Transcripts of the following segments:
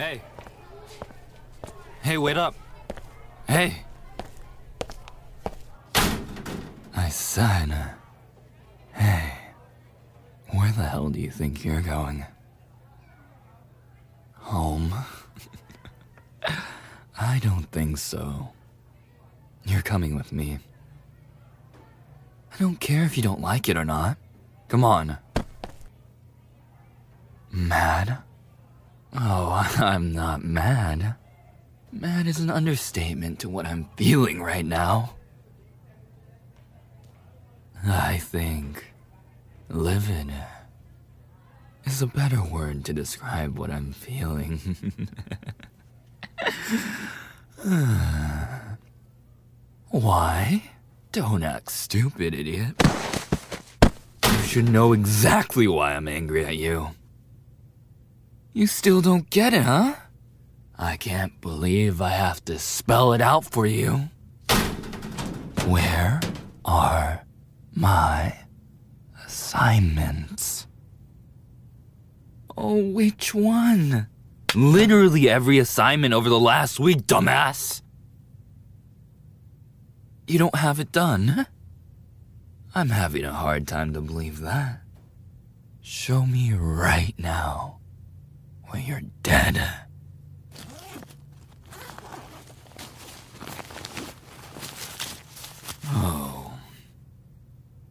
Hey. Hey, wait up. Hey. I said, hey. Where the hell do you think you're going? Home? I don't think so. You're coming with me. I don't care if you don't like it or not. Come on. Mad? Oh, I'm not mad. Mad is an understatement to what I'm feeling right now. I think livid is a better word to describe what I'm feeling. Why? Don't act stupid, idiot. You should know exactly why I'm angry at you. You still don't get it, huh? I can't believe I have to spell it out for you. Where are my assignments? Oh, which one? Literally every assignment over the last week, dumbass. You don't have it done? I'm having a hard time to believe that. Show me right now when you're dead. Oh.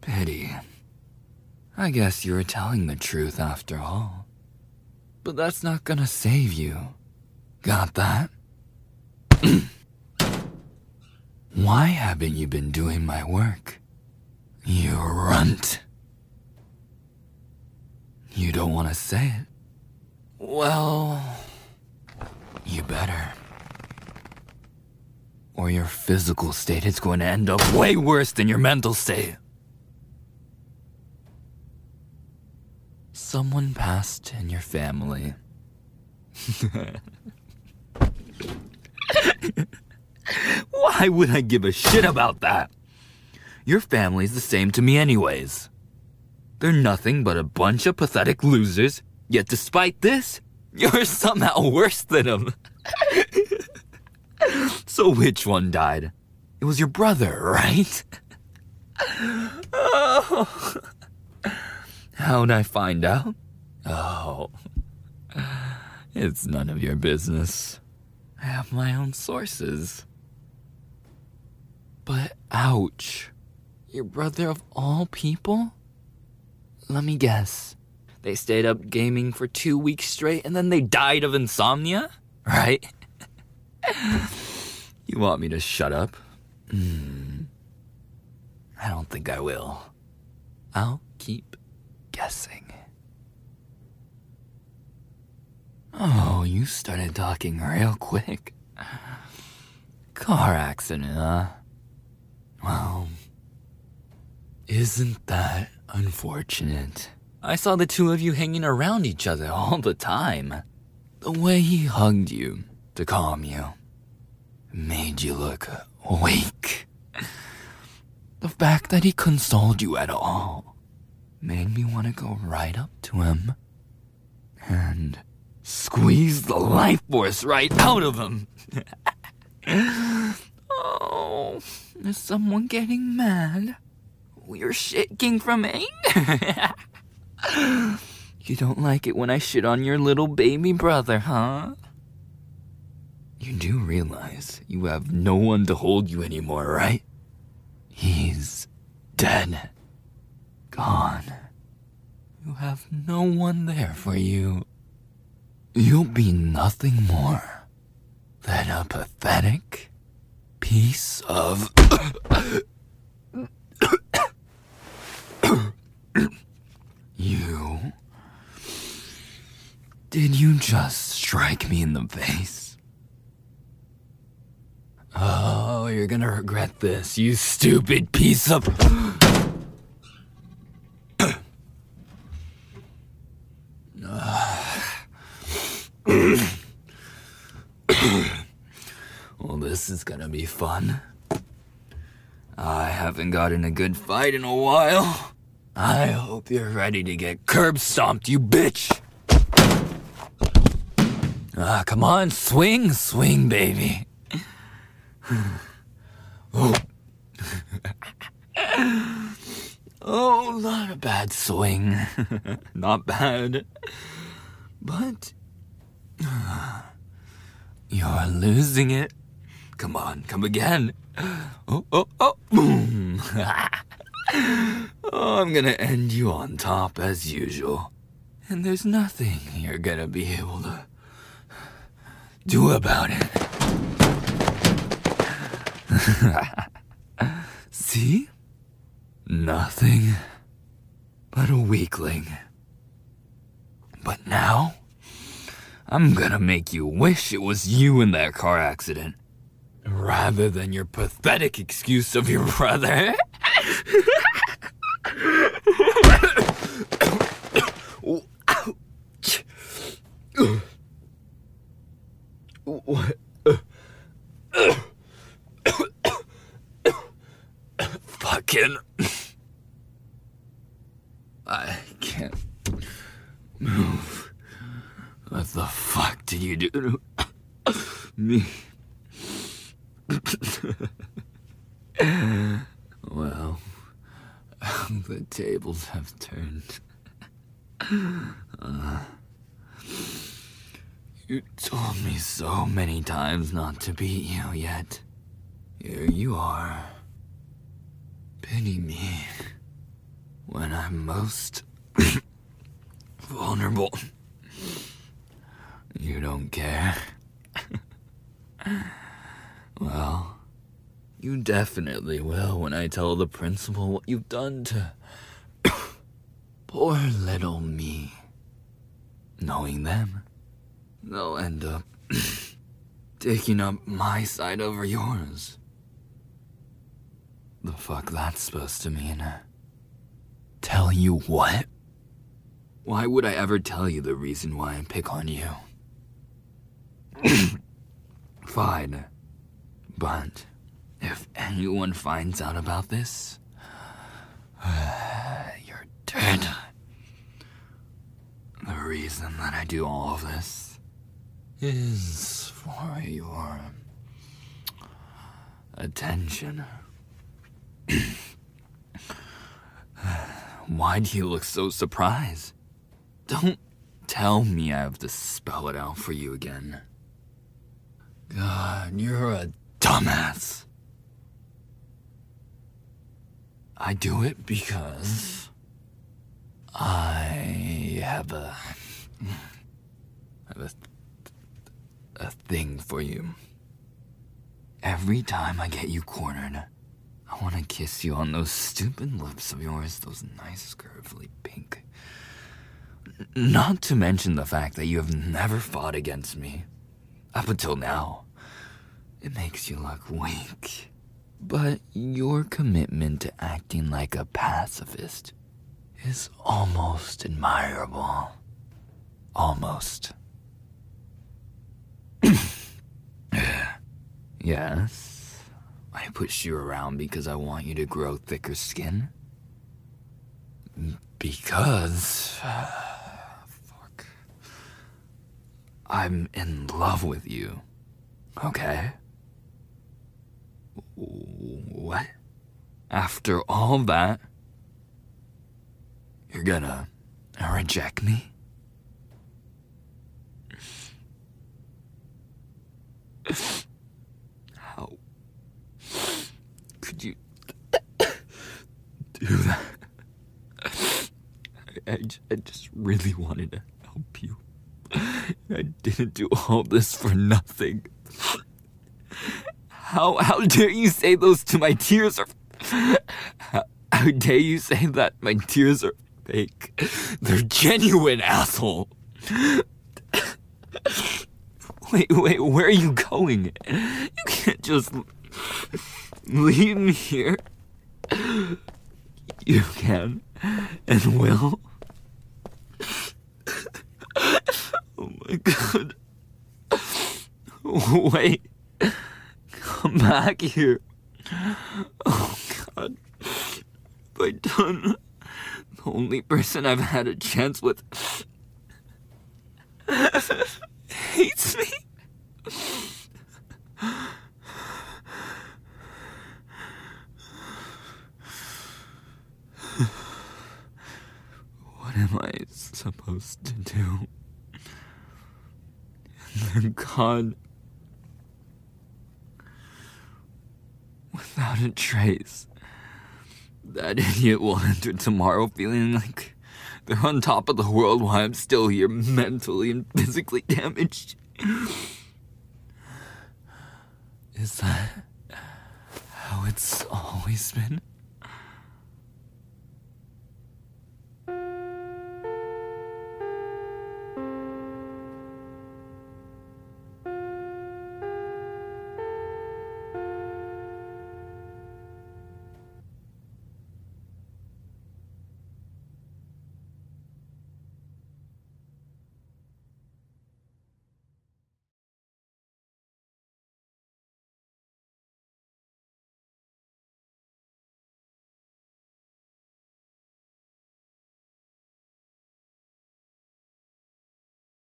Pity. I guess you were telling the truth after all. But that's not gonna save you. Got that? Why haven't you been doing my work? You runt. You don't want to say it? Well, you better. Or your physical state is going to end up way worse than your mental state. Someone passed in your family. Why would I give a shit about that? Your family's the same to me, anyways. They're nothing but a bunch of pathetic losers, yet despite this, you're somehow worse than them. so which one died? It was your brother, right? oh. How'd I find out? Oh. It's none of your business. I have my own sources. But ouch. Your brother of all people? Let me guess. They stayed up gaming for two weeks straight and then they died of insomnia? Right? you want me to shut up? Hmm. I don't think I will. I'll keep guessing. Oh, you started talking real quick. Car accident, huh? Well, isn't that unfortunate? I saw the two of you hanging around each other all the time. The way he hugged you to calm you made you look weak. The fact that he consoled you at all made me want to go right up to him and squeeze the life force right out of him. oh, is someone getting mad? You're shaking from anger. you don't like it when I shit on your little baby brother, huh? You do realize you have no one to hold you anymore, right? He's dead. Gone. You have no one there for you. You'll be nothing more than a pathetic piece of. you. Did you just strike me in the face? Oh, you're gonna regret this, you stupid piece of. well, this is gonna be fun. I haven't gotten a good fight in a while. I hope you're ready to get curb stomped, you bitch! Ah, come on, swing, swing, baby. oh. oh, not a bad swing. not bad. But you're losing it. Come on, come again. Oh, oh, oh, boom. oh, I'm gonna end you on top as usual. And there's nothing you're gonna be able to do about it. See? Nothing but a weakling. But now, I'm gonna make you wish it was you in that car accident. Rather than your pathetic excuse of your brother. Fucking. I can't move. What the fuck did you do to me? well, the tables have turned. Uh, you told me so many times not to beat you, yet here you are. Pity me when I'm most vulnerable. You don't care. well, you definitely will when I tell the principal what you've done to poor little me. Knowing them, they'll end up taking up my side over yours. The fuck that's supposed to mean? Tell you what? Why would I ever tell you the reason why I pick on you? Fine. But if anyone finds out about this, you're dead. The reason that I do all of this is for your attention. Why do you look so surprised? Don't tell me I have to spell it out for you again. God, you're a dumbass. I do it because I have a have a, a thing for you. Every time I get you cornered, I want to kiss you on those stupid lips of yours, those nice curvy pink. Not to mention the fact that you have never fought against me. Up until now. It makes you look weak. But your commitment to acting like a pacifist is almost admirable. Almost. yes, I push you around because I want you to grow thicker skin. Because. fuck. I'm in love with you. Okay? What? After all that, you're gonna reject me? How could you do that? I, I just really wanted to help you. I didn't do all this for nothing. How how dare you say those to my tears are how, how dare you say that my tears are fake? They're genuine, asshole. Wait, wait, where are you going? You can't just leave me here. You can and will. Oh my god. Wait. Come back here. Oh god. I done the only person I've had a chance with hates me. what am I supposed to do? Then without a trace, that idiot will enter tomorrow feeling like they're on top of the world while I'm still here mentally and physically damaged. Is that how it's always been?